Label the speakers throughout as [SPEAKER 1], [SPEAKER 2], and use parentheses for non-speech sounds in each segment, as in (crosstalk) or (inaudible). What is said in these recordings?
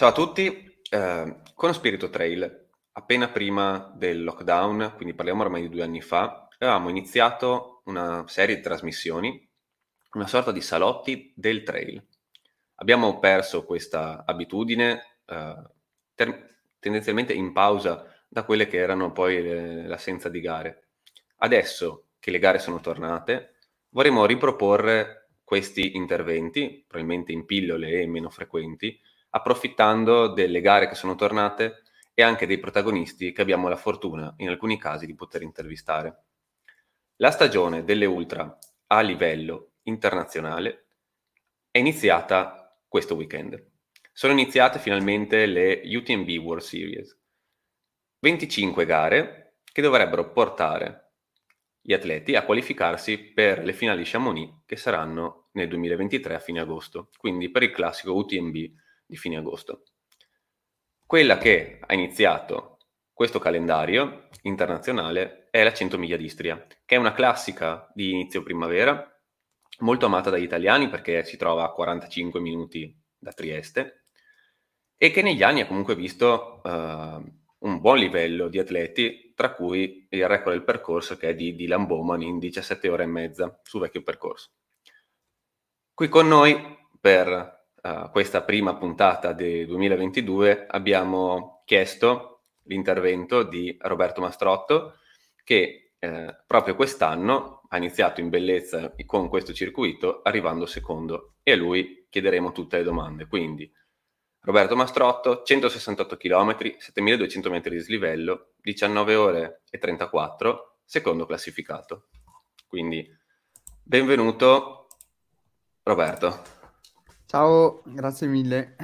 [SPEAKER 1] Ciao a tutti, eh, con Spirito Trail, appena prima del lockdown, quindi parliamo ormai di due anni fa, avevamo iniziato una serie di trasmissioni, una sorta di salotti del trail. Abbiamo perso questa abitudine eh, ter- tendenzialmente in pausa da quelle che erano poi le, l'assenza di gare. Adesso che le gare sono tornate, vorremmo riproporre questi interventi, probabilmente in pillole e meno frequenti, approfittando delle gare che sono tornate e anche dei protagonisti che abbiamo la fortuna, in alcuni casi, di poter intervistare. La stagione delle ultra a livello internazionale è iniziata questo weekend. Sono iniziate finalmente le UTMB World Series. 25 gare che dovrebbero portare gli atleti a qualificarsi per le finali Chamonix che saranno nel 2023 a fine agosto, quindi per il classico UTMB di fine agosto. Quella che ha iniziato questo calendario internazionale è la 100 miglia d'Istria, che è una classica di inizio primavera, molto amata dagli italiani perché si trova a 45 minuti da Trieste e che negli anni ha comunque visto uh, un buon livello di atleti, tra cui il record del percorso che è di Dylan Bowman in 17 ore e mezza su vecchio percorso. Qui con noi per uh, questa prima puntata del 2022 abbiamo chiesto l'intervento di Roberto Mastrotto che eh, proprio quest'anno ha iniziato in bellezza con questo circuito arrivando secondo e a lui chiederemo tutte le domande. Quindi Roberto Mastrotto, 168 km, 7200 metri di slivello, 19 ore e 34, secondo classificato. Quindi benvenuto Roberto.
[SPEAKER 2] Ciao, grazie mille.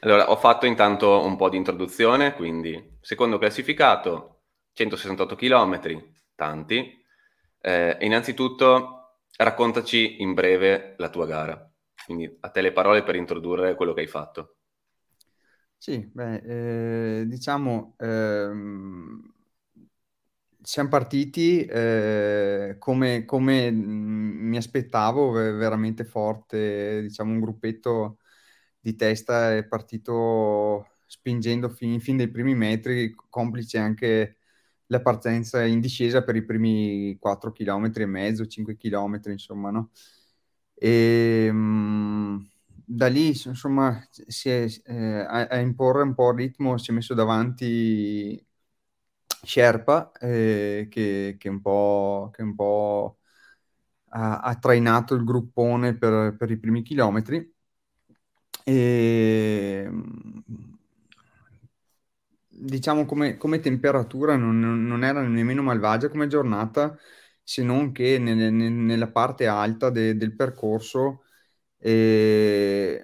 [SPEAKER 1] Allora, ho fatto intanto un po' di introduzione, quindi secondo classificato, 168 km, tanti. Eh, innanzitutto, raccontaci in breve la tua gara. Quindi a te le parole per introdurre quello che hai fatto.
[SPEAKER 2] Sì, beh, eh, diciamo, ehm, siamo partiti eh, come, come mm, mi aspettavo, veramente forte, diciamo un gruppetto di testa è partito spingendo fin, fin dai primi metri, complice anche la partenza in discesa per i primi 4 km e mezzo, 5 km, insomma, no? E mh, da lì, insomma, si è, eh, a, a imporre un po' il ritmo, si è messo davanti Sherpa eh, che, che, un po', che un po' ha, ha trainato il gruppone per, per, i primi chilometri. E, diciamo come, come temperatura non, non, era nemmeno malvagia come giornata, se non che nelle, nella parte alta de, del percorso eh,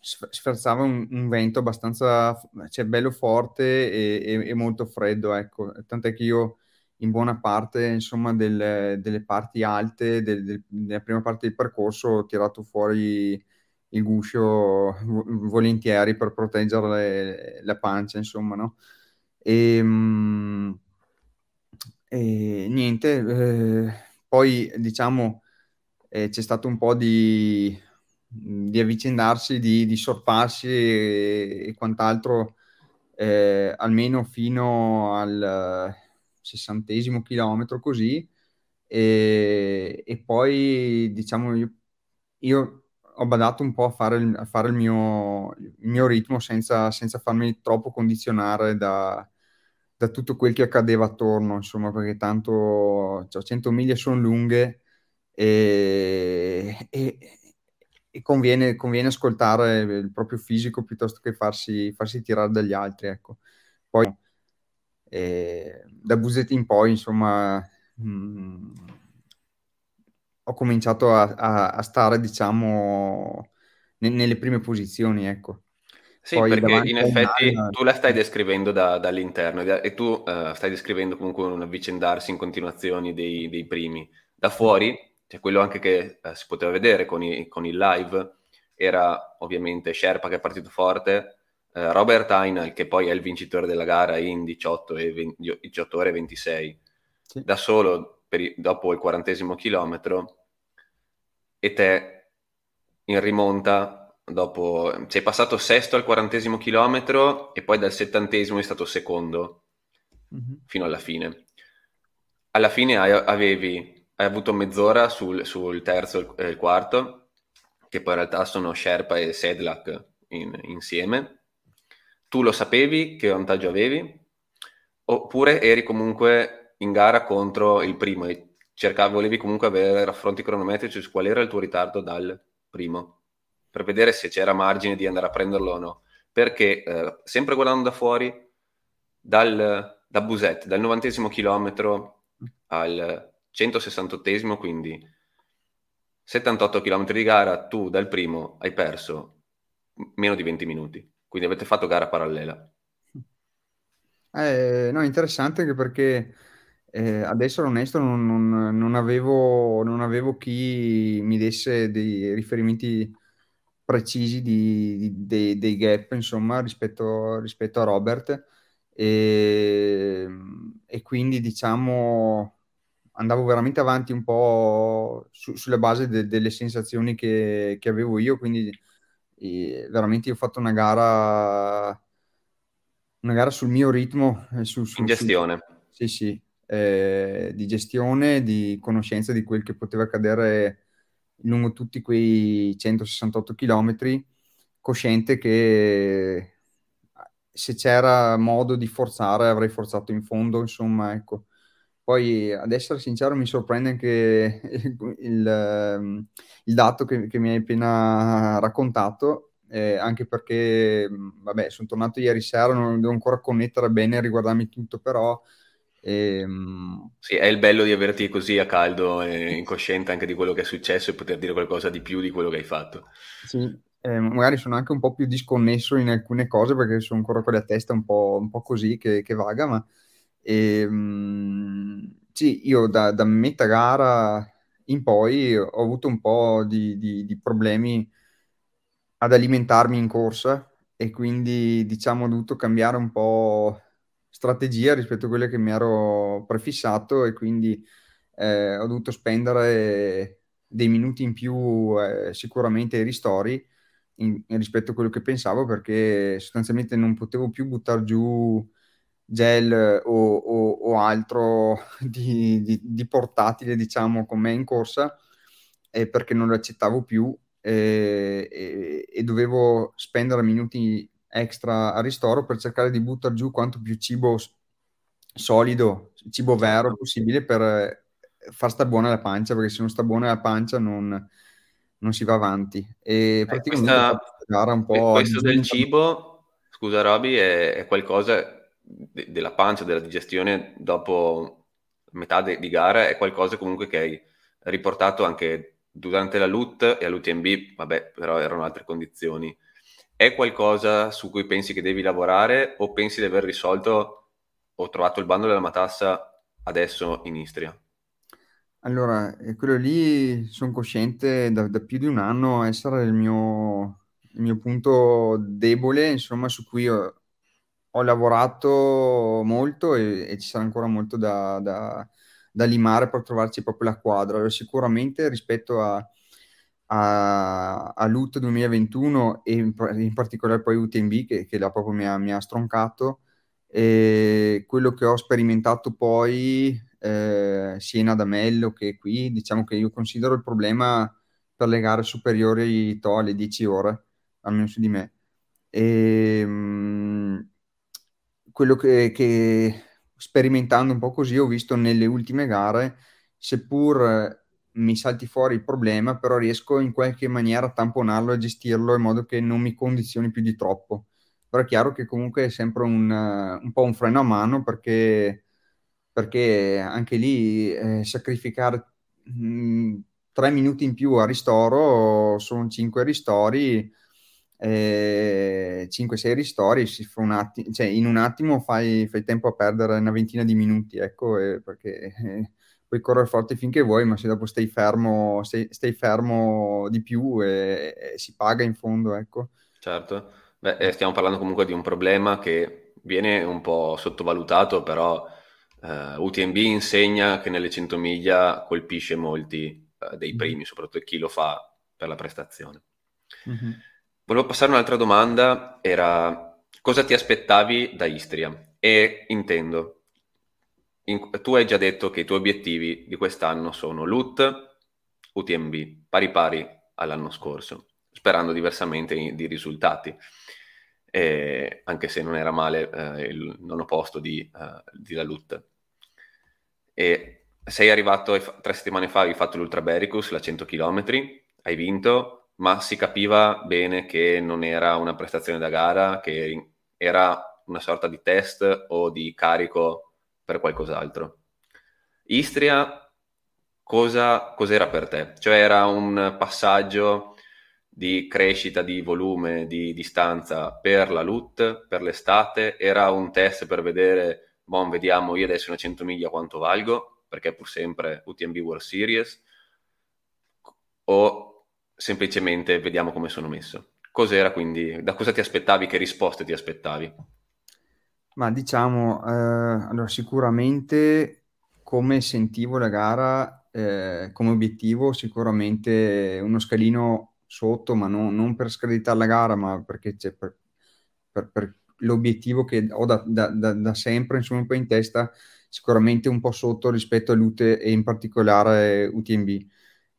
[SPEAKER 2] sferzava un, un, vento abbastanza, cioè bello forte e, e, e, molto freddo, ecco. Tant'è che io in buona parte, insomma, del, delle parti alte, del, del, della prima parte del percorso, ho tirato fuori il guscio volentieri per proteggere le, la pancia, insomma, no? E, mm, e niente, eh, poi diciamo eh, c'è stato un po' di di avvicindarsi, di, di sorparsi e, e quant'altro, eh, almeno fino al sessantesimo chilometro così, e, e poi diciamo io, io, ho badato un po' a fare il, a fare il, mio, il mio, ritmo senza, senza, farmi troppo condizionare da, da, tutto quel che accadeva attorno, insomma, perché tanto cioè, 100 miglia sono lunghe e e conviene, conviene, ascoltare il proprio fisico piuttosto che farsi, farsi tirare dagli altri. Ecco. Poi eh, da Busetti in poi, insomma, mh, mm, ho cominciato a, a, a stare, diciamo, ne, nelle prime posizioni, ecco.
[SPEAKER 1] Sì, Poi perché in effetti Dana... tu la stai descrivendo da, dall'interno e tu uh, stai descrivendo comunque un avvicendarsi in continuazione dei, dei primi. Da fuori cioè quello anche che eh, si poteva vedere con, i, con, il live, era ovviamente Sherpa che è partito forte, eh, Robert Heinl che poi è il vincitore della gara in 18, e 20, 18 ore e 26, sì. da solo i, dopo il quarantesimo chilometro, e te in rimonta dopo sei passato sesto al quarantesimo chilometro e poi dal settantesimo è stato secondo mm-hmm. fino alla fine. Alla fine avevi, hai avuto mezz'ora sul, sul terzo e il quarto, che poi in realtà sono Sherpa e Sedlak in, insieme. Tu lo sapevi che vantaggio avevi? Oppure eri comunque in gara contro il primo e cercavi, volevi comunque avere raffronti cronometrici su qual era il tuo ritardo dal primo? per vedere se c'era margine di andare a prenderlo o no. Perché eh, sempre guardando da fuori, dal, da Busette, dal 90 chilometro al 168, quindi 78 km di gara, tu dal primo hai perso meno di 20 minuti, quindi avete fatto gara parallela.
[SPEAKER 2] Eh, no, interessante anche perché eh, ad onesto non, non, non, avevo, non avevo chi mi desse dei riferimenti precisi di, di, dei, dei, gap, insomma, rispetto, rispetto a Robert. E, e, quindi, diciamo, andavo veramente avanti un po' su, sulla base de, delle sensazioni che, che, avevo io. Quindi, e, veramente, ho fatto una gara, una gara sul mio ritmo.
[SPEAKER 1] Eh, su, su, In gestione.
[SPEAKER 2] Sì, sì, eh, di gestione, di conoscenza di quel che poteva accadere lungo tutti quei 168 km, cosciente che se c'era modo di forzare avrei forzato in fondo, insomma, ecco. Poi, ad essere sincero, mi sorprende anche il, (laughs) il, ehm, il dato che, che, mi hai appena raccontato, eh, anche perché, vabbè, sono tornato ieri sera, non devo ancora connettere bene riguardarmi tutto, però
[SPEAKER 1] ehm, sì, è il bello di averti così a caldo e incosciente anche di quello che è successo e poter dire qualcosa di più di quello che hai fatto.
[SPEAKER 2] Sì, eh, magari sono anche un po' più disconnesso in alcune cose perché sono ancora con la testa un po', un po così che, che, vaga, ma ehm, sì, io da, da, metà gara in poi ho avuto un po' di, di, di problemi ad alimentarmi in corsa e quindi diciamo ho dovuto cambiare un po' strategia rispetto a quelle che mi ero prefissato e quindi eh, ho dovuto spendere dei minuti in più eh, sicuramente ai ristori in rispetto a quello che pensavo perché sostanzialmente non potevo più buttare giù gel o, o, o altro (laughs) di, di, di, portatile diciamo con me in corsa eh, perché non lo accettavo più e, e, e dovevo spendere minuti extra a ristoro per cercare di buttare giù quanto più cibo solido, cibo vero certo. possibile per eh, far sta buona la pancia, perché se non sta buona la pancia non, non si va avanti. E eh, praticamente
[SPEAKER 1] questa, gara un po'... Questo del cibo, scusa Roby, è, è qualcosa de- della pancia, della digestione dopo metà de- di gara, è qualcosa comunque che hai riportato anche durante la LUT e all'UTMB, vabbè, però erano altre condizioni è qualcosa su cui pensi che devi lavorare o pensi di aver risolto o trovato il bando della matassa adesso in Istria?
[SPEAKER 2] Allora, quello lì sono cosciente da, da più di un anno essere il mio, il mio punto debole, insomma, su cui ho, ho lavorato molto e, e, ci sarà ancora molto da, da, da limare per trovarci proprio la quadra. Allora, sicuramente rispetto a, a, a LUT 2021 e in, in, particolare poi UTMB che, che là proprio mi ha, mi ha stroncato e quello che ho sperimentato poi eh, sia in Adamello che qui diciamo che io considero il problema per le gare superiori to, alle 10 ore almeno su di me e mh, mm, quello che, che sperimentando un po' così ho visto nelle ultime gare seppur mi salti fuori il problema, però riesco in qualche maniera a tamponarlo e gestirlo in modo che non mi condizioni più di troppo. Però è chiaro che comunque è sempre un, un po' un freno a mano perché, perché anche lì eh, sacrificare mh, mm, tre minuti in più a ristoro sono cinque ristori. Eh, 5-6 ristori un attimo, cioè in un attimo fai, fai tempo a perdere una ventina di minuti, ecco, eh, perché eh, puoi correre forte finché vuoi, ma se dopo stai fermo, stai, stai fermo di più e, e, si paga in fondo, ecco.
[SPEAKER 1] Certo, Beh, eh, stiamo parlando comunque di un problema che viene un po' sottovalutato, però eh, UTMB insegna che nelle 100 miglia colpisce molti eh, dei mm-hmm. primi, soprattutto chi lo fa per la prestazione. Mm-hmm. Volevo passare un'altra domanda, era cosa ti aspettavi da Istria? E intendo, in, tu hai già detto che i tuoi obiettivi di quest'anno sono LUT, UTMB, pari pari all'anno scorso, sperando diversamente in, di risultati, eh, anche se non era male eh, il nono posto di, uh, di la LUT. E sei arrivato tre settimane fa, hai fatto l'Ultra Bericus, la 100 km, hai vinto, ma si capiva bene che non era una prestazione da gara, che era una sorta di test o di carico per qualcos'altro. Istria, cosa, cos'era per te? Cioè era un passaggio di crescita di volume, di distanza per la LUT, per l'estate? Era un test per vedere, bon, vediamo io adesso una 100 miglia quanto valgo? perché pur sempre UTMB World Series, o semplicemente vediamo come sono messo? Cos'era quindi? Da cosa ti aspettavi? Che risposte ti aspettavi?
[SPEAKER 2] Ma diciamo, eh, allora sicuramente come sentivo la gara, eh, come obiettivo, sicuramente uno scalino sotto, ma no, non per screditare la gara, ma perché c'è per, per, per l'obiettivo che ho da, da, da, da sempre, insomma, un po' in testa, sicuramente un po' sotto rispetto all'UTE e in particolare UTMB.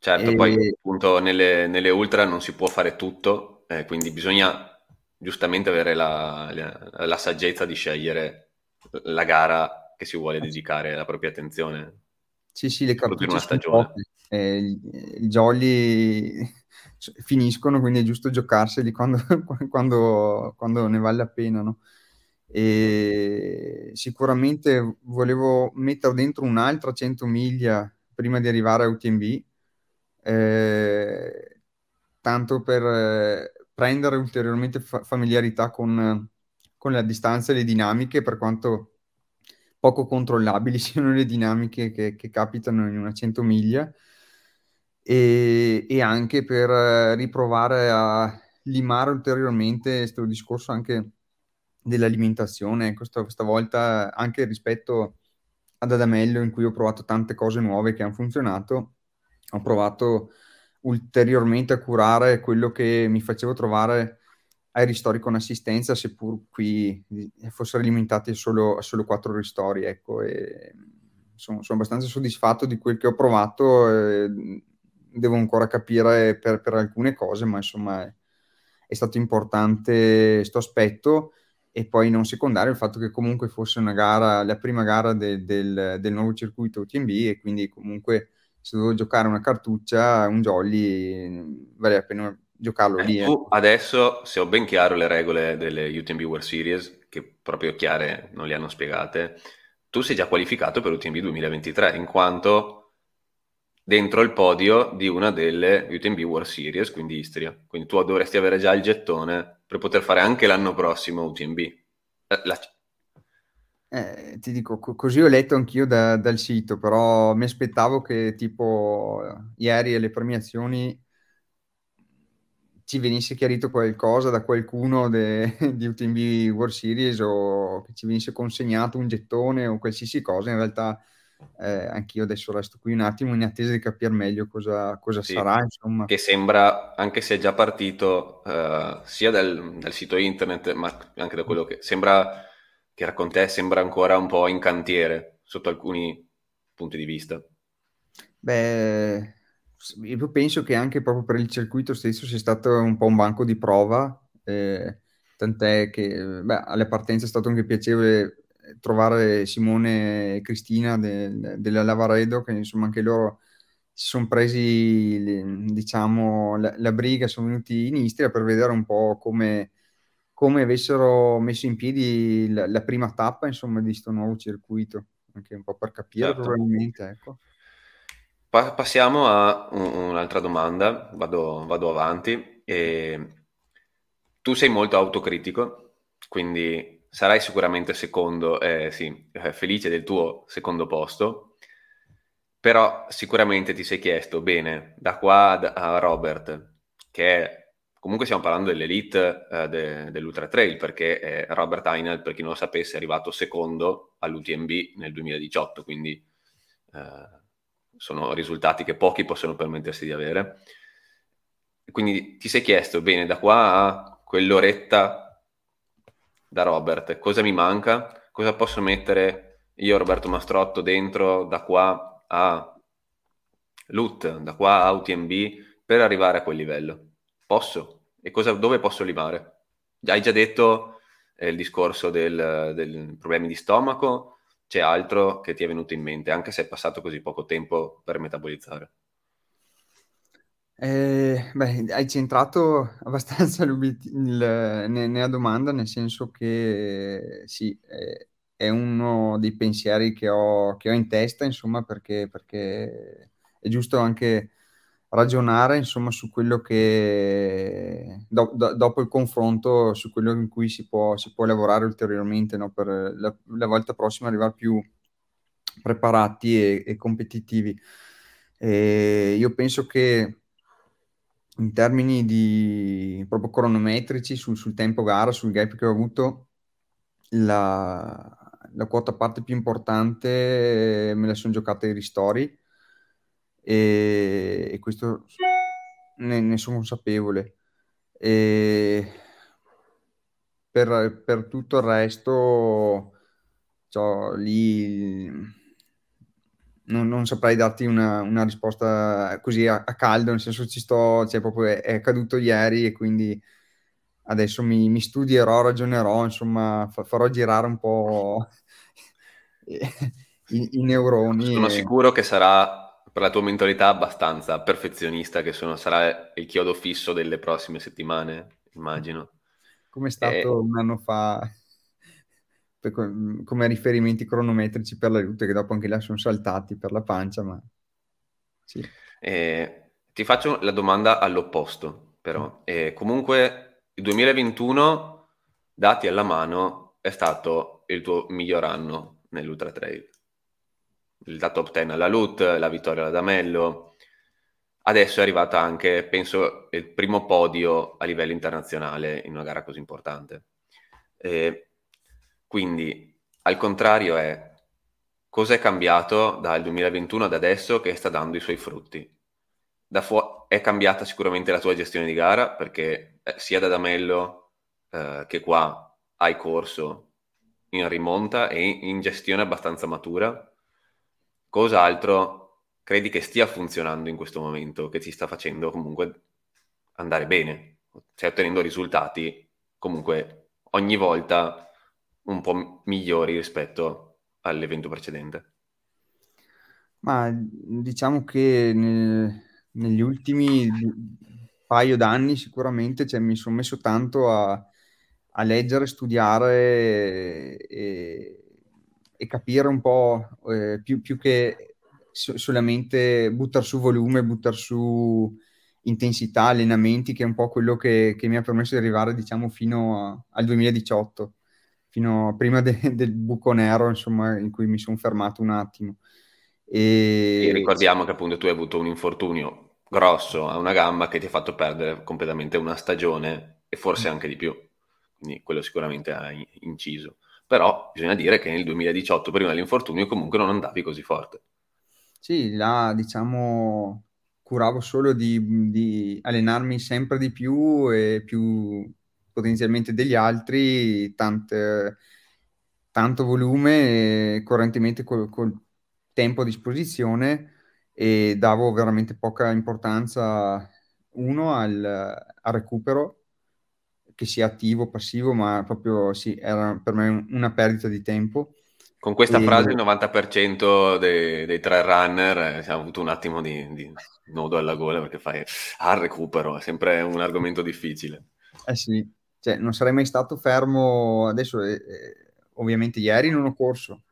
[SPEAKER 1] Certo, e... poi appunto nelle, nelle, ultra non si può fare tutto, eh, quindi bisogna giustamente avere la, la, la, saggezza di scegliere la gara che si vuole dedicare la propria attenzione.
[SPEAKER 2] Sì, sì, le cartucce stagione. Eh, I jolly finiscono, quindi è giusto giocarseli quando, (laughs) quando, quando ne vale la pena, no? e sicuramente volevo mettere dentro un'altra 100 miglia prima di arrivare a UTMB, eh, tanto per eh, prendere ulteriormente fa- familiarità con, con, la distanza e le dinamiche, per quanto poco controllabili (laughs) siano le dinamiche che, che capitano in una 100 miglia, e, e anche per eh, riprovare a limare ulteriormente questo discorso anche dell'alimentazione, questa, questa volta anche rispetto ad Adamello in cui ho provato tante cose nuove che hanno funzionato, ho provato ulteriormente a curare quello che mi facevo trovare ai ristori con assistenza, seppur qui fossero limitati solo, a solo quattro ristori. Ecco, e sono, sono, abbastanza soddisfatto di quel che ho provato. devo ancora capire per, per alcune cose, ma insomma è, è stato importante questo aspetto e poi non secondario il fatto che comunque fosse una gara, la prima gara de, del, del, nuovo circuito UTMB e quindi comunque se dovevo giocare una cartuccia, un jolly, vale la pena giocarlo
[SPEAKER 1] eh,
[SPEAKER 2] lì.
[SPEAKER 1] Tu eh. adesso, se ho ben chiaro le regole delle UTMB World Series, che proprio chiare non le hanno spiegate, tu sei già qualificato per UTMB 2023 in quanto dentro il podio di una delle UTMB World Series, quindi Istria. Quindi tu dovresti avere già il gettone per poter fare anche l'anno prossimo UTMB. Eh, la...
[SPEAKER 2] Eh, ti dico, co- così ho letto anch'io da, dal sito, però mi aspettavo che tipo ieri alle premiazioni ci venisse chiarito qualcosa da qualcuno de- (laughs) di UTMB World Series o che ci venisse consegnato un gettone o qualsiasi cosa. In realtà eh, anch'io adesso resto qui un attimo in attesa di capire meglio cosa, cosa sì, sarà. Insomma.
[SPEAKER 1] Che sembra, anche se è già partito, uh, sia dal, dal, sito internet, ma anche da quello che sembra che era con te, sembra ancora un po' in cantiere sotto alcuni punti di vista.
[SPEAKER 2] Beh, io penso che anche proprio per il circuito stesso sia stato un po' un banco di prova, eh, tant'è che beh, alle partenze è stato anche piacevole trovare Simone e Cristina de, della Lavaredo, che insomma anche loro si sono presi diciamo, la, la, briga, sono venuti in Istria per vedere un po' come, come avessero messo in piedi la, la prima tappa insomma, di questo nuovo circuito, anche un po' per capire certo. probabilmente. Ecco.
[SPEAKER 1] Pa- passiamo a un, un'altra domanda, vado, vado avanti. E... Tu sei molto autocritico, quindi sarai sicuramente secondo, eh, sì, eh, felice del tuo secondo posto, però sicuramente ti sei chiesto, bene, da qua a Robert, che è, comunque stiamo parlando dell'elite eh, de, dell'Ultra Trail, perché eh, Robert Heinel, per chi non lo sapesse, è arrivato secondo all'UTMB nel 2018, quindi eh, sono risultati che pochi possono permettersi di avere. quindi ti sei chiesto, bene, da qua a quell'oretta da Robert, cosa mi manca? Cosa posso mettere io, Roberto Mastrotto, dentro da qua a LUT, da qua a UTMB per arrivare a quel livello? Posso? E cosa, dove posso limare? Hai già detto eh, il discorso del, del problemi di stomaco, c'è altro che ti è venuto in mente, anche se è passato così poco tempo per metabolizzare?
[SPEAKER 2] Eh, beh, hai centrato (laughs) abbastanza il, nella domanda, nel senso che sì, è, è uno dei pensieri che ho, che ho, in testa, insomma, perché, perché è giusto anche ragionare, insomma, su quello che, do, do, dopo il confronto, su quello in cui si può, si può lavorare ulteriormente, no? per la, la, volta prossima arrivare più preparati e, e competitivi. E io penso che in termini di proprio cronometrici sul, sul, tempo gara, sul gap che ho avuto, la, la quota parte più importante me la sono giocata ai ristori e, e questo ne, ne, sono consapevole. E per, per tutto il resto, cioè, lì non, non, saprei darti una, una risposta così a, a, caldo, nel senso ci sto, cioè proprio è, è accaduto ieri e quindi adesso mi, mi studierò, ragionerò, insomma, fa, farò girare un po' (laughs) i, i neuroni.
[SPEAKER 1] Sono e... sicuro che sarà per la tua mentalità abbastanza perfezionista, che sono, sarà il chiodo fisso delle prossime settimane, immagino.
[SPEAKER 2] Come è stato e... un anno fa come riferimenti cronometrici per la luce, che dopo anche là sono saltati per la pancia, ma
[SPEAKER 1] sì. Eh, ti faccio la domanda all'opposto, però. Eh, comunque, il 2021, dati alla mano, è stato il tuo miglior anno nell'Ultra Trail. La top 10 alla LUT, la vittoria alla Damello. Adesso è arrivata anche, penso, il primo podio a livello internazionale in una gara così importante. Eh, quindi, al contrario, è cosa è cambiato dal 2021 ad adesso che sta dando i suoi frutti? Fu- è cambiata sicuramente la tua gestione di gara perché eh, sia da Damello eh, che qua hai corso in rimonta e in gestione abbastanza matura. Cos'altro credi che stia funzionando in questo momento, che ti sta facendo comunque andare bene? Stai ottenendo risultati comunque ogni volta un po' migliori rispetto all'evento precedente?
[SPEAKER 2] Ma diciamo che nel, negli ultimi paio d'anni sicuramente cioè, mi sono messo tanto a, a leggere, studiare e, e, capire un po' eh, più, più, che so, solamente buttare su volume, buttare su intensità, allenamenti, che è un po' quello che, che mi ha permesso di arrivare diciamo fino a, al 2018 fino a prima de- (laughs) del buco nero, insomma, in cui mi sono fermato un attimo.
[SPEAKER 1] E... e... ricordiamo che appunto tu hai avuto un infortunio grosso a una gamba che ti ha fatto perdere completamente una stagione e forse anche di più. Quindi quello sicuramente ha inciso. Però bisogna dire che nel 2018, prima dell'infortunio, comunque non andavi così forte.
[SPEAKER 2] Sì, là diciamo curavo solo di, di allenarmi sempre di più e più potenzialmente degli altri, tante, tanto volume correntemente col, col, tempo a disposizione e davo veramente poca importanza uno al, al recupero che sia attivo o passivo ma proprio sì era per me una perdita di tempo
[SPEAKER 1] con questa e... frase il 90% dei, dei tre runner eh, abbiamo avuto un attimo di, di nodo alla gola perché fai ah, recupero, è sempre un argomento difficile.
[SPEAKER 2] Eh sì, cioè, non sarei mai stato fermo adesso, eh, eh, ovviamente ieri non ho corso,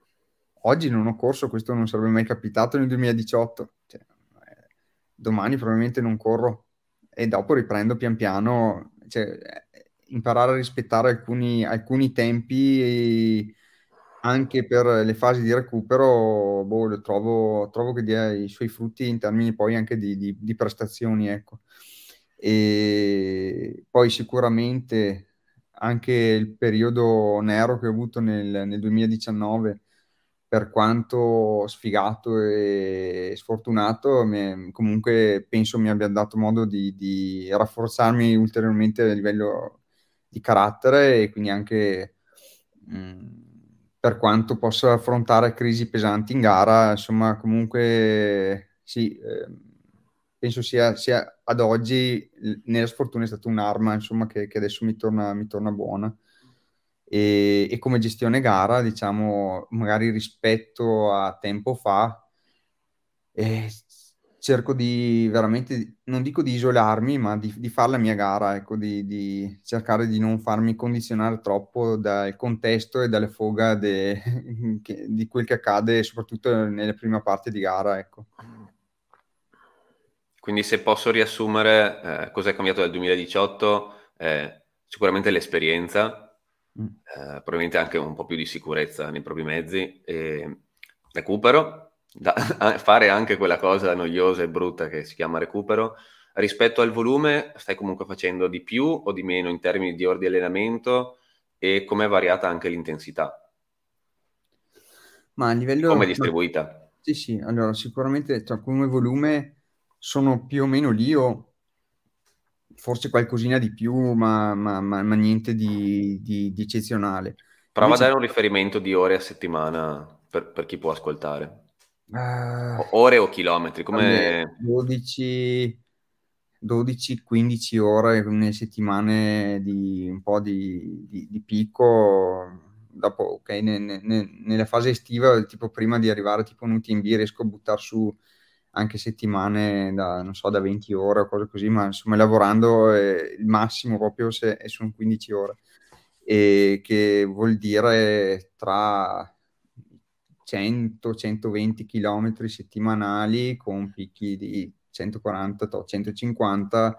[SPEAKER 2] oggi non ho corso, questo non sarebbe mai capitato nel 2018, cioè, eh, domani probabilmente non corro e dopo riprendo pian piano, cioè, eh, imparare a rispettare alcuni, alcuni tempi anche per le fasi di recupero, boh, trovo, trovo, che dia i suoi frutti in termini poi anche di, di, di prestazioni, ecco. E poi sicuramente anche il periodo nero che ho avuto nel, nel 2019 per quanto sfigato e sfortunato, mi, comunque penso mi abbia dato modo di, di, rafforzarmi ulteriormente a livello di carattere e quindi anche mh, mm, per quanto possa affrontare crisi pesanti in gara, insomma comunque sì, eh, penso sia, sia, ad oggi nella sfortuna è stata un'arma insomma, che, che adesso mi torna, mi torna buona. E, e, come gestione gara, diciamo, magari rispetto a tempo fa, eh, cerco di veramente, non dico di isolarmi, ma di, di fare la mia gara, ecco, di, di, cercare di non farmi condizionare troppo dal contesto e dalle foga de, (laughs) che, di quel che accade, soprattutto nelle prime parti di gara, ecco.
[SPEAKER 1] Quindi se posso riassumere eh, cosa è cambiato dal 2018, eh, sicuramente l'esperienza, Mm. eh, probabilmente anche un po' più di sicurezza nei propri mezzi. E recupero, da, (laughs) fare anche quella cosa noiosa e brutta che si chiama recupero. Rispetto al volume, stai comunque facendo di più o di meno in termini di ore di allenamento e come è variata anche l'intensità?
[SPEAKER 2] Ma a livello...
[SPEAKER 1] Come è distribuita?
[SPEAKER 2] Sì, sì, allora sicuramente come volume sono più o meno lì o forse qualcosina di più, ma, ma, ma, ma niente di, di, di, eccezionale.
[SPEAKER 1] Prova Invece... a dare un riferimento di ore a settimana per, per chi può ascoltare. Uh, ore o chilometri? Come...
[SPEAKER 2] 12, 12-15 ore nelle settimane di un po' di, di, di picco. Dopo, ok, ne, ne, nella fase estiva, tipo prima di arrivare tipo un UTMB, riesco a buttare su anche settimane da, non so, da 20 ore o cose così, ma insomma lavorando eh, il massimo proprio se sono 15 ore, e che vuol dire tra 100-120 km settimanali con picchi di 140-150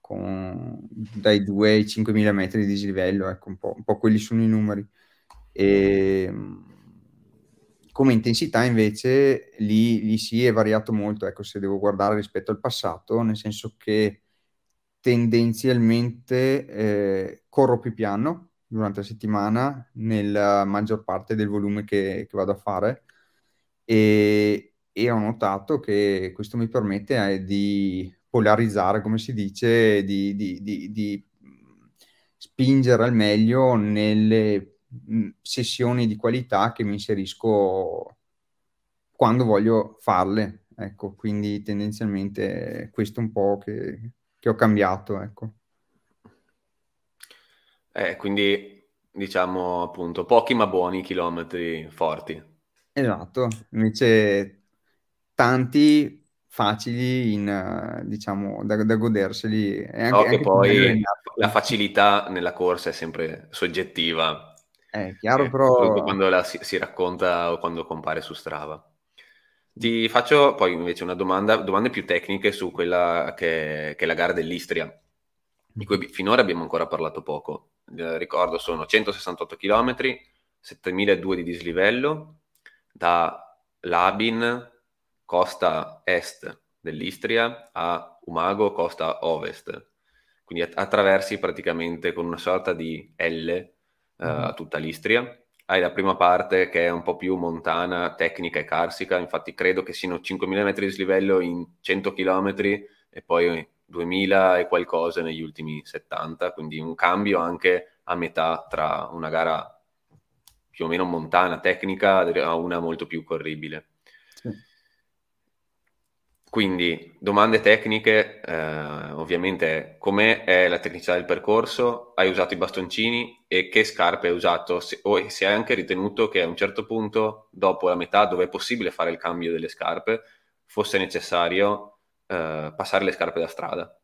[SPEAKER 2] con dai 2 ai 5.000 metri di dislivello, ecco un po', un po' quelli sono i numeri. E, come intensità invece lì, lì sì è variato molto, ecco se devo guardare rispetto al passato, nel senso che tendenzialmente eh, corro più piano durante la settimana nella maggior parte del volume che, che vado a fare e, e, ho notato che questo mi permette eh, di polarizzare, come si dice, di, di, di, di spingere al meglio nelle sessioni di qualità che mi inserisco quando voglio farle. Ecco, quindi tendenzialmente questo è un po' che, che ho cambiato, ecco.
[SPEAKER 1] Eh, quindi diciamo appunto pochi ma buoni chilometri forti.
[SPEAKER 2] Esatto, invece tanti facili in, diciamo, da, da goderseli.
[SPEAKER 1] E anche, no, anche poi la facilità nella corsa è sempre soggettiva,
[SPEAKER 2] è chiaro, eh, però...
[SPEAKER 1] Quando la si, si, racconta o quando compare su Strava. Ti faccio poi invece una domanda, domande più tecniche su quella che, che è la gara dell'Istria, di cui finora abbiamo ancora parlato poco. Eh, ricordo, sono 168 km, 7002 di dislivello, da Labin, costa est dell'Istria, a Umago, costa ovest. Quindi attraversi praticamente con una sorta di L uh, a tutta l'Istria. Hai la prima parte che è un po' più montana, tecnica e carsica, infatti credo che siano 5.000 metri di slivello in 100 km e poi 2.000 e qualcosa negli ultimi 70, quindi un cambio anche a metà tra una gara più o meno montana, tecnica, a una molto più corribile. Quindi domande tecniche, eh, ovviamente com'è? È la tecnicità del percorso, hai usato i bastoncini? E che scarpe hai usato? Se, o se hai anche ritenuto che a un certo punto, dopo la metà dove è possibile fare il cambio delle scarpe, fosse necessario eh, passare le scarpe da strada.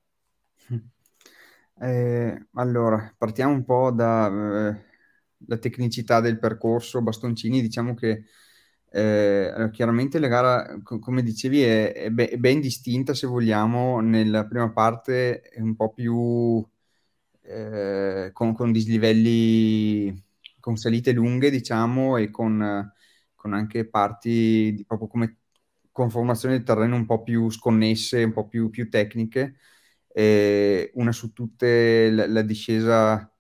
[SPEAKER 2] Eh, allora, partiamo un po' dalla eh, tecnicità del percorso bastoncini, diciamo che eh, chiaramente la gara, co- come dicevi, è, è, be- è, ben distinta se vogliamo. Nella prima parte è un po' più eh, con, con, dislivelli, con salite lunghe, diciamo, e con, con anche parti proprio come conformazioni del terreno un po' più sconnesse, un po' più, più tecniche. Eh, una su tutte la, la discesa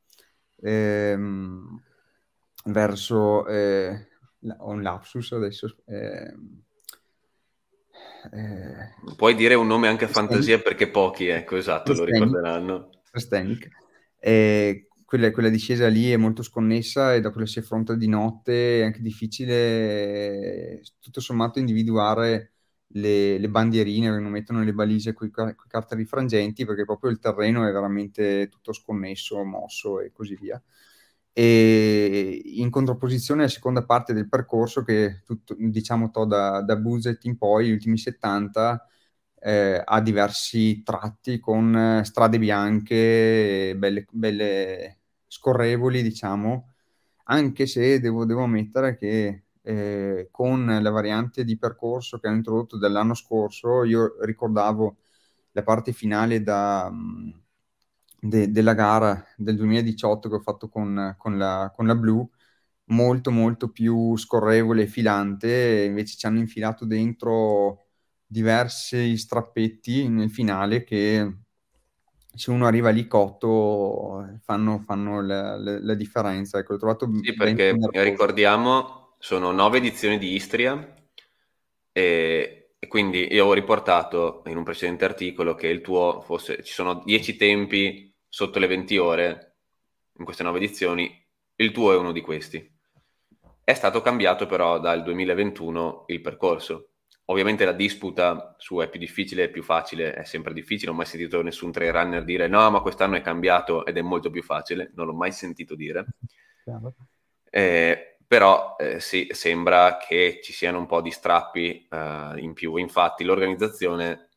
[SPEAKER 2] ehm, verso eh, un lapsus adesso. Eh,
[SPEAKER 1] eh, Puoi dire un nome anche a fantasia perché pochi, ecco, esatto, lo ricorderanno.
[SPEAKER 2] Eh, quella, quella, discesa lì è molto sconnessa e da quella si affronta di notte è anche difficile tutto sommato individuare le, le bandierine che non mettono le balise con i cartellini frangenti perché proprio il terreno è veramente tutto sconnesso, mosso e così via. E in contrapposizione alla seconda parte del percorso che tutto, diciamo to, da, da Buzet in poi, gli ultimi 70, eh, ha diversi tratti con eh, strade bianche, belle, belle scorrevoli, diciamo, anche se devo, devo ammettere che eh, con la variante di percorso che hanno introdotto dall'anno scorso, io ricordavo la parte finale da... Mh, de- della gara del 2018 che ho fatto con, con, la, con la blu, molto molto più scorrevole e filante, invece ci hanno infilato dentro diversi strappetti nel finale che se uno arriva lì cotto fanno, fanno la, la, la, differenza. Ecco, l'ho trovato
[SPEAKER 1] sì, perché ricordiamo sono nove edizioni di Istria e, e, quindi io ho riportato in un precedente articolo che il tuo fosse, ci sono dieci tempi sotto le 20 ore in queste nuove edizioni, il tuo è uno di questi. È stato cambiato però dal 2021 il percorso. Ovviamente la disputa su è più difficile, è più facile, è sempre difficile. Non ho mai sentito nessun trail runner dire no, ma quest'anno è cambiato ed è molto più facile. Non l'ho mai sentito dire. Eh, però eh, sì, sembra che ci siano un po' di strappi eh, in più. Infatti l'organizzazione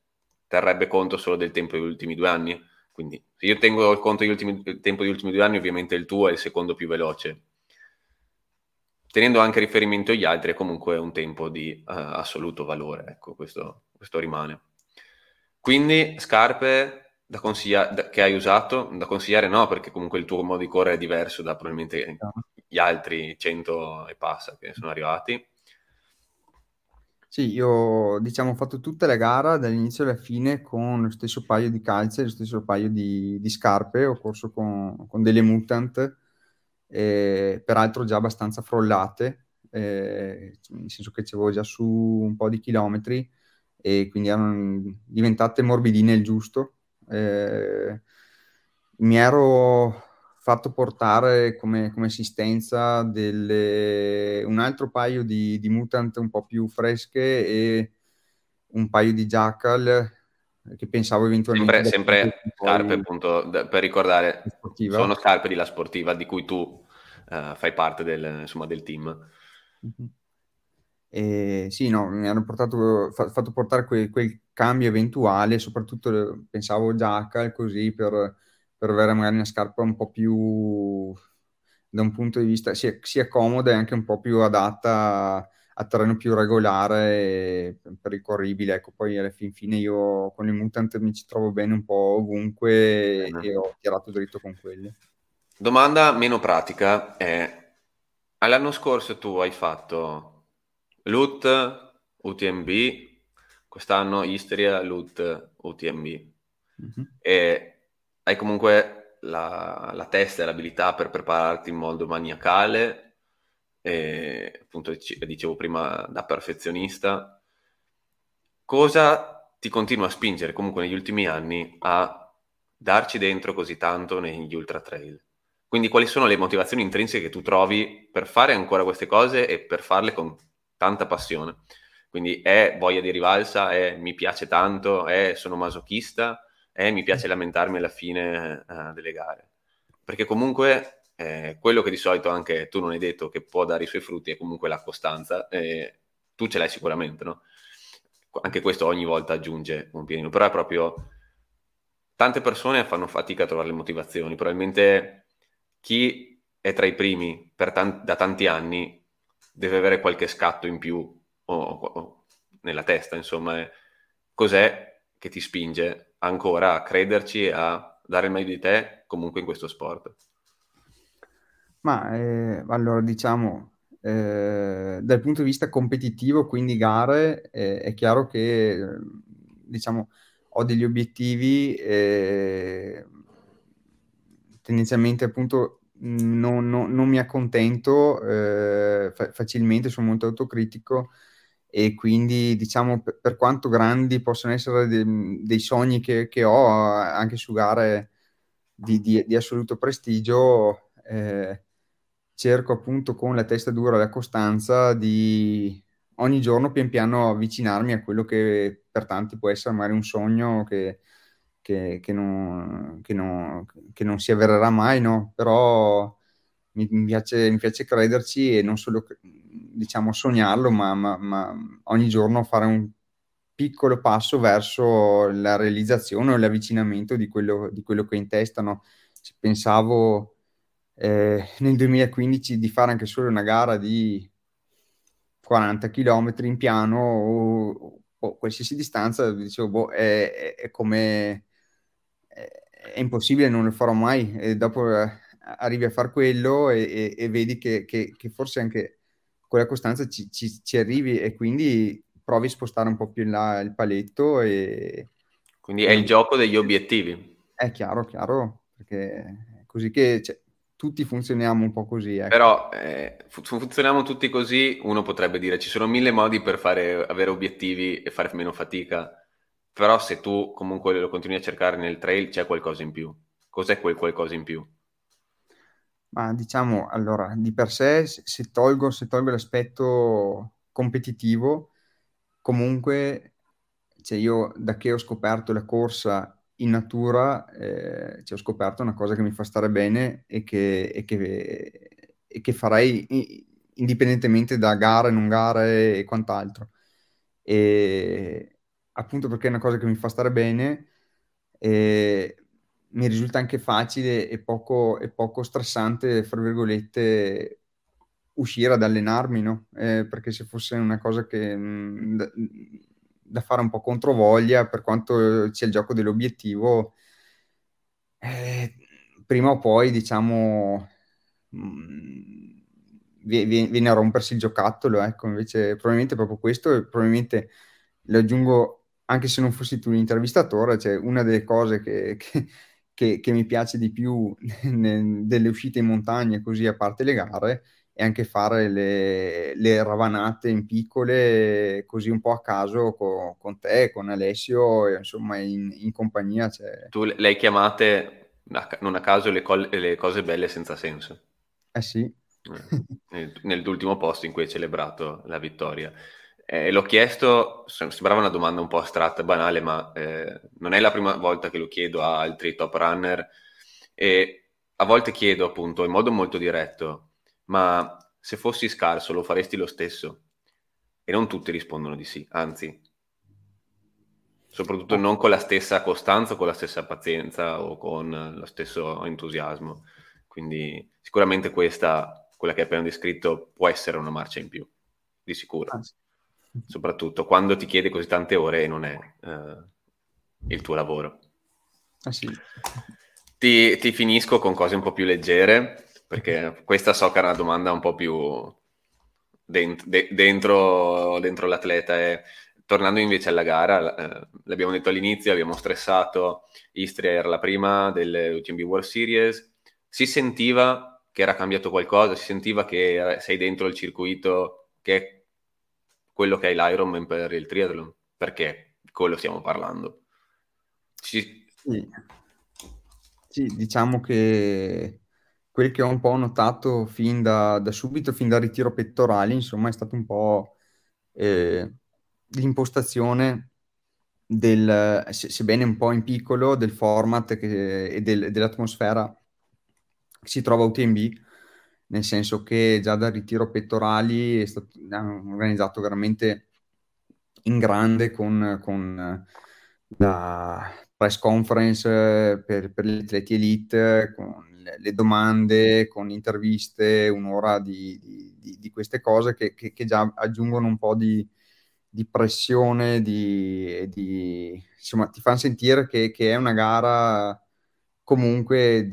[SPEAKER 1] terrebbe conto solo del tempo degli ultimi due anni quindi se io tengo il conto del tempo degli ultimi due anni, ovviamente il tuo è il secondo più veloce. Tenendo anche riferimento agli altri, è comunque un tempo di uh, assoluto valore, ecco, questo, questo rimane. Quindi scarpe da consiglia- da, che hai usato, da consigliare no, perché comunque il tuo modo di correre è diverso da probabilmente gli altri 100 e passa che sono arrivati.
[SPEAKER 2] Sì, io diciamo ho fatto tutta la gara dall'inizio alla fine con lo stesso paio di calze, lo stesso paio di, di scarpe, ho corso con, con delle mutant, eh, peraltro già abbastanza frollate, eh, nel senso che ci avevo già su un po' di chilometri e quindi erano diventate morbidine il giusto. Eh, mi ero fatto portare come, come assistenza delle, un altro paio di, di, mutant un po' più fresche e un paio di jackal che pensavo eventualmente...
[SPEAKER 1] Sempre, sempre scarpe, appunto, per ricordare, sono scarpe di La Sportiva di cui tu uh, fai parte del, insomma, del team.
[SPEAKER 2] Mm-hmm. E, sì, no, mi hanno portato, fa, fatto portare quel, quel, cambio eventuale, soprattutto pensavo jackal così per per avere magari una scarpa un po' più da un punto di vista sia, sia comoda e anche un po' più adatta a terreno più regolare e percorribile. Ecco, poi alla fin fine io con il mutant mi ci trovo bene un po' ovunque bene. e ho tirato dritto con quelli.
[SPEAKER 1] Domanda meno pratica è, all'anno scorso tu hai fatto LUT, UTMB, quest'anno Istria, LUT, UTMB. Mm-hmm. E hai comunque la, la, testa e l'abilità per prepararti in modo maniacale, e, appunto dicevo prima da perfezionista. Cosa ti continua a spingere comunque negli ultimi anni a darci dentro così tanto negli ultra trail? Quindi quali sono le motivazioni intrinseche che tu trovi per fare ancora queste cose e per farle con tanta passione? Quindi è voglia di rivalsa, è mi piace tanto, è sono masochista, eh, mi piace lamentarmi alla fine eh, delle gare. Perché comunque eh, quello che di solito anche tu non hai detto che può dare i suoi frutti è comunque la costanza, e tu ce l'hai sicuramente, no? Anche questo ogni volta aggiunge un piedino, però è proprio... Tante persone fanno fatica a trovare le motivazioni, probabilmente chi è tra i primi tan- da tanti anni deve avere qualche scatto in più o, o, nella testa, insomma. Cos'è che ti spinge ancora a crederci a dare il meglio di te comunque in questo sport?
[SPEAKER 2] Ma eh, allora diciamo, eh, dal punto di vista competitivo, quindi gare, eh, è chiaro che diciamo, ho degli obiettivi eh, tendenzialmente appunto non, non, non mi accontento eh, fa- facilmente, sono molto autocritico e quindi diciamo per, per quanto grandi possono essere de- dei sogni che, che, ho anche su gare di, di, di assoluto prestigio, eh, cerco appunto con la testa dura e la costanza di ogni giorno pian piano avvicinarmi a quello che per tanti può essere magari un sogno che, che, che, non, che, non, non, si avvererà mai, no? Però mi, piace, mi piace crederci e non solo diciamo sognarlo, ma, ma, ma, ogni giorno fare un piccolo passo verso la realizzazione o l'avvicinamento di quello, di quello che ho in testa. No? Pensavo eh, nel 2015 di fare anche solo una gara di 40 km in piano o, o qualsiasi distanza, dicevo, boh, è, è, è come è impossibile, non lo farò mai. E dopo eh, arrivi a fare quello e, e, e vedi che, che, che, forse anche con la costanza ci, ci, ci, arrivi e quindi provi a spostare un po' più in là il paletto. E,
[SPEAKER 1] quindi è il gioco degli obiettivi.
[SPEAKER 2] È chiaro, chiaro, perché è così che cioè, tutti funzioniamo un po' così. Ecco.
[SPEAKER 1] Però eh, funzioniamo tutti così, uno potrebbe dire ci sono mille modi per fare, avere obiettivi e fare meno fatica però se tu comunque lo continui a cercare nel trail c'è qualcosa in più. Cos'è quel qualcosa in più?
[SPEAKER 2] Ma diciamo, allora, di per sé, se tolgo, se tolgo l'aspetto competitivo, comunque, cioè io da che ho scoperto la corsa in natura, eh, cioè ho scoperto una cosa che mi fa stare bene e che, e che, e che farei indipendentemente da gare, non gare e quant'altro. E, appunto perché è una cosa che mi fa stare bene, e mi risulta anche facile e poco, e poco stressante, fra virgolette, uscire ad allenarmi, no? Eh, perché se fosse una cosa che mh, mm, da, fare un po' controvoglia, per quanto c'è il gioco dell'obiettivo, eh, prima o poi, diciamo, mh, mm, viene a rompersi il giocattolo, ecco, invece probabilmente proprio questo, e probabilmente lo aggiungo anche se non fossi tu l'intervistatore, cioè una delle cose che, che, che, che mi piace di più (laughs) delle uscite in montagna, così a parte le gare, è anche fare le, le ravanate in piccole, così un po' a caso con, con te, con Alessio, insomma in, in compagnia. Cioè...
[SPEAKER 1] Tu le hai chiamate, non a caso, le, co- le cose belle senza senso.
[SPEAKER 2] Eh sì.
[SPEAKER 1] Eh, nell'ultimo posto in cui hai celebrato la vittoria. Eh, l'ho chiesto, sembrava una domanda un po' astratta, banale, ma eh, non è la prima volta che lo chiedo a altri top runner e a volte chiedo appunto in modo molto diretto, ma se fossi scarso lo faresti lo stesso? E non tutti rispondono di sì, anzi, soprattutto non con la stessa costanza, con la stessa pazienza o con lo stesso entusiasmo. Quindi sicuramente questa, quella che hai appena descritto, può essere una marcia in più, di sicuro. Anzi soprattutto quando ti chiede così tante ore e non è eh, il tuo lavoro.
[SPEAKER 2] Ah, sì.
[SPEAKER 1] ti, ti, finisco con cose un po' più leggere, perché questa so che è una domanda un po' più dentro, de, dentro, dentro l'atleta. E, tornando invece alla gara, eh, l'abbiamo detto all'inizio, abbiamo stressato, Istria era la prima delle UTMB World Series, si sentiva che era cambiato qualcosa, si sentiva che sei dentro il circuito che quello che è l'Ironman per il triathlon, perché quello stiamo parlando.
[SPEAKER 2] Ci... Sì. sì. diciamo che quel che ho un po' notato fin da, da subito, fin dal ritiro pettorali, insomma, è stato un po' eh, l'impostazione del, sebbene un po' in piccolo, del format che, e del, dell'atmosfera che si trova a UTMB, nel senso che già dal ritiro pettorali è stato organizzato veramente in grande con, con la press conference per, per, gli atleti elite, con le, domande, con interviste, un'ora di, di, di queste cose che, che, che, già aggiungono un po' di, di pressione, di, insomma ti fanno sentire che, che, è una gara comunque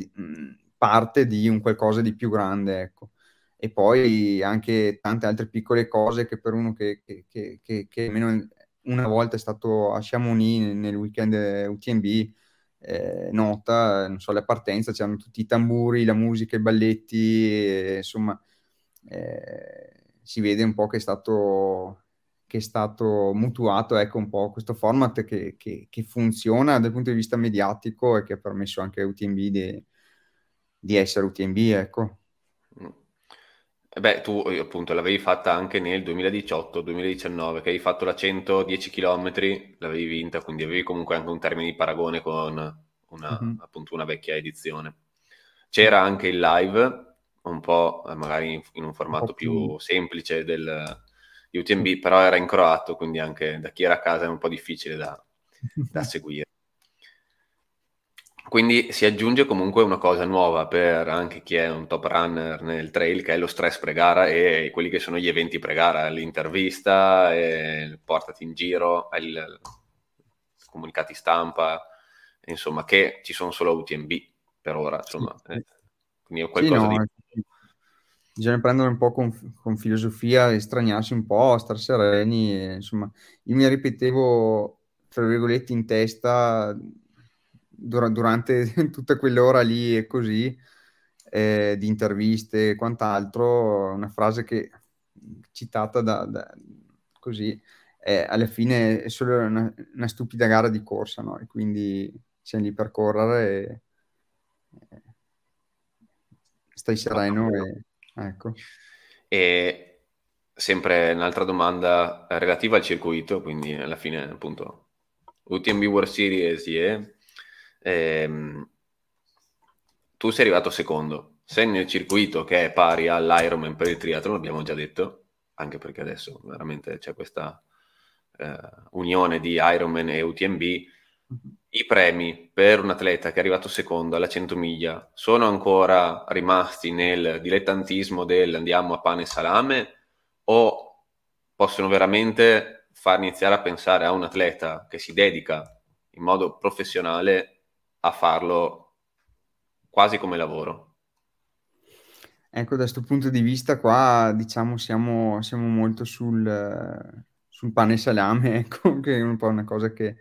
[SPEAKER 2] parte di un qualcosa di più grande, ecco. E poi anche tante altre piccole cose che per uno che, che, che, che almeno una volta è stato a Chamonix nel weekend UTMB, eh, nota, non so, la partenza, c'erano tutti i tamburi, la musica, i balletti, e, insomma, eh, si vede un po' che è stato, che è stato mutuato, ecco, un po' questo format che, che, che, funziona dal punto di vista mediatico e che ha permesso anche a UTMB di, di essere UTMB, ecco.
[SPEAKER 1] Mm. Beh, tu eh, appunto l'avevi fatta anche nel 2018-2019, che hai fatto la 110 km, l'avevi vinta, quindi avevi comunque anche un termine di paragone con una, mm-hmm. appunto una vecchia edizione. C'era anche il live, un po' eh, magari in, un formato più, semplice del UTMB, però era in croato, quindi anche da chi era a casa è un po' difficile da, da (laughs) seguire. Quindi si aggiunge comunque una cosa nuova per anche chi è un top runner nel trail, che è lo stress pre-gara e quelli che sono gli eventi pre-gara, l'intervista, il portati in giro, il comunicati stampa, insomma, che ci sono solo UTMB per ora, insomma. Sì. Eh, quindi è qualcosa sì, no, di...
[SPEAKER 2] Bisogna prendere un po' con, con filosofia, estraniarsi un po', star sereni, e, insomma. Io mi ripetevo, tra virgolette, in testa dur- durante (laughs) tutta quell'ora lì e così, eh, di interviste e quant'altro, una frase che citata da, da così, eh, alla fine è solo una, una, stupida gara di corsa, no? E quindi siamo lì per correre e, stai sereno e, ecco.
[SPEAKER 1] E sempre un'altra domanda relativa al circuito, quindi alla fine appunto UTMB World Series yeah, ehm, tu sei arrivato secondo, sei nel circuito che è pari all'Ironman per il triathlon, abbiamo già detto, anche perché adesso veramente c'è questa eh, unione di Ironman e UTMB. I premi per un atleta che è arrivato secondo alla 100 miglia sono ancora rimasti nel dilettantismo del andiamo a pane e salame o possono veramente far iniziare a pensare a un atleta che si dedica in modo professionale a farlo quasi come lavoro.
[SPEAKER 2] Ecco, da questo punto di vista qua, diciamo, siamo, siamo molto sul, sul, pane e salame, (laughs) ecco, che è un po' una cosa che,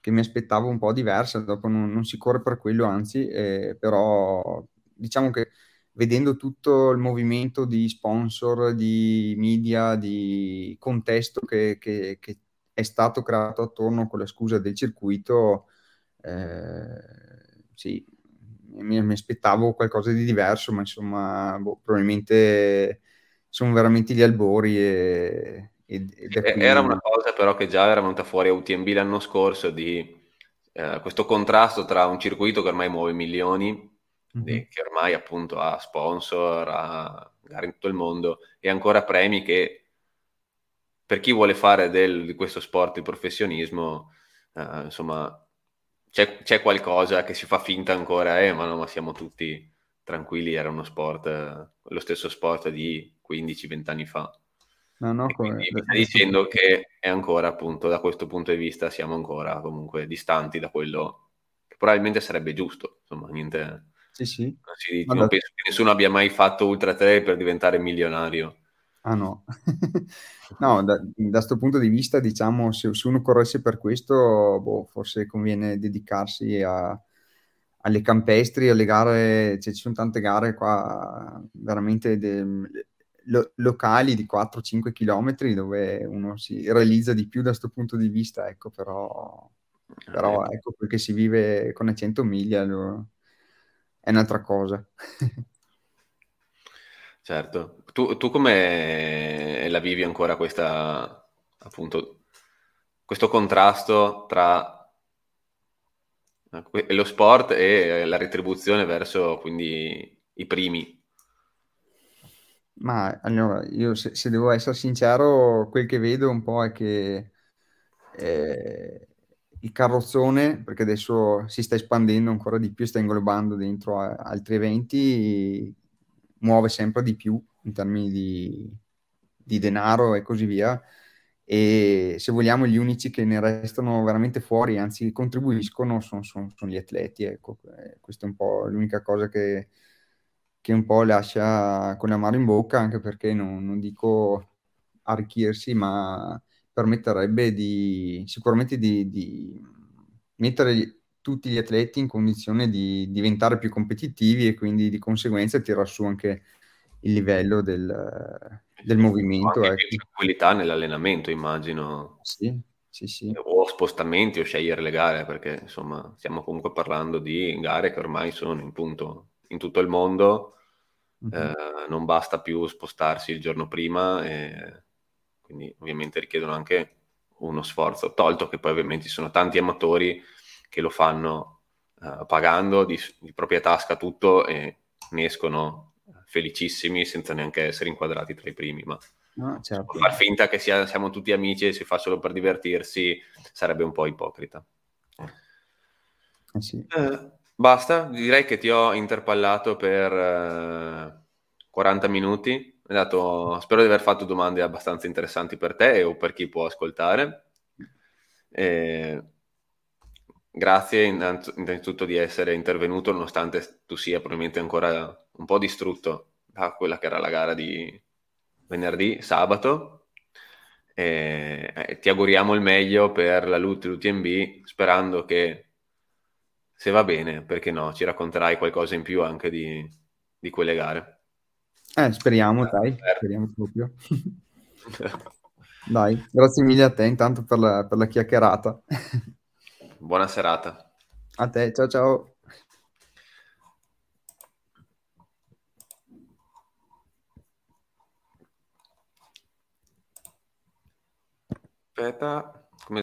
[SPEAKER 2] che mi aspettavo un po' diversa, dopo non, non si corre per quello, anzi, eh, però diciamo che vedendo tutto il movimento di sponsor, di media, di contesto che, che, che è stato creato attorno con la scusa del circuito, sì, mi, mi, aspettavo qualcosa di diverso, ma insomma, boh, probabilmente sono veramente gli albori. E,
[SPEAKER 1] e, e Era una cosa però che già era venuta fuori a UTMB l'anno scorso di eh, questo contrasto tra un circuito che ormai muove milioni, mm-hmm. che ormai appunto ha sponsor, ha gare in tutto il mondo e ancora premi che per chi vuole fare del, di questo sport il professionismo, eh, insomma, c'è, c'è, qualcosa che si fa finta ancora, eh, ma no, ma siamo tutti tranquilli, era uno sport, eh, lo stesso sport di 15-20 anni fa. No, no, come... mi stai dicendo che è ancora, appunto, da questo punto di vista, siamo ancora comunque distanti da quello che probabilmente sarebbe giusto. Insomma, niente.
[SPEAKER 2] Sì, sì.
[SPEAKER 1] Non, si, non penso che nessuno abbia mai fatto ultra trail per diventare milionario.
[SPEAKER 2] Ah no, (laughs) no, da questo punto di vista, diciamo, se, se uno corresse per questo, boh, forse conviene dedicarsi a, alle campestri, alle gare, cioè, ci sono tante gare qua veramente de, lo, locali di 4-5 km dove uno si realizza di più da questo punto di vista, ecco, però, però eh. ecco, che si vive con le 100 miglia lo, è un'altra cosa. (laughs)
[SPEAKER 1] Certo. Tu, tu come la vivi ancora questa, appunto, questo contrasto tra lo sport e la retribuzione verso quindi i primi?
[SPEAKER 2] Ma allora, io se, se devo essere sincero, quel che vedo un po' è che eh, il carrozzone, perché adesso si sta espandendo ancora di più, sta inglobando dentro altri eventi, muove sempre di più in termini di, di denaro e così via. E se vogliamo, gli unici che ne restano veramente fuori, anzi contribuiscono, sono, sono, sono gli atleti. Ecco. Eh, questa è un po' l'unica cosa che, che un po' lascia con la mano in bocca, anche perché non, non dico arricchirsi, ma permetterebbe di, sicuramente di, di mettere tutti gli atleti in condizione di diventare più competitivi e quindi di conseguenza tirare su anche il livello del, del movimento.
[SPEAKER 1] Anche ecco. tranquillità nell'allenamento, immagino.
[SPEAKER 2] Sì, sì, sì.
[SPEAKER 1] O spostamenti o scegliere le gare, perché insomma stiamo comunque parlando di gare che ormai sono in punto in tutto il mondo. Mm-hmm. Eh, non basta più spostarsi il giorno prima, e quindi ovviamente richiedono anche uno sforzo, tolto che poi ovviamente ci sono tanti amatori che lo fanno eh, pagando di, di propria tasca tutto e ne escono felicissimi senza neanche essere inquadrati tra i primi, ma no, certo. far finta che sia, siamo tutti amici e si fa solo per divertirsi sarebbe un po' ipocrita.
[SPEAKER 2] Eh sì.
[SPEAKER 1] eh, basta, direi che ti ho interpallato per eh, 40 minuti. Dato, spero di aver fatto domande abbastanza interessanti per te o per chi può ascoltare. Eh, grazie innanzitutto di essere intervenuto nonostante tu sia probabilmente ancora un po' distrutto da quella che era la gara di venerdì, sabato. E, eh, ti auguriamo il meglio per la LUT l'UTMB sperando che se va bene, perché no, ci racconterai qualcosa in più anche di, di quelle gare.
[SPEAKER 2] Eh, speriamo, eh, dai, speriamo proprio. (laughs) dai, grazie mille a te intanto per la, per la chiacchierata.
[SPEAKER 1] Buona serata.
[SPEAKER 2] A te, ciao ciao.
[SPEAKER 1] Aspetta.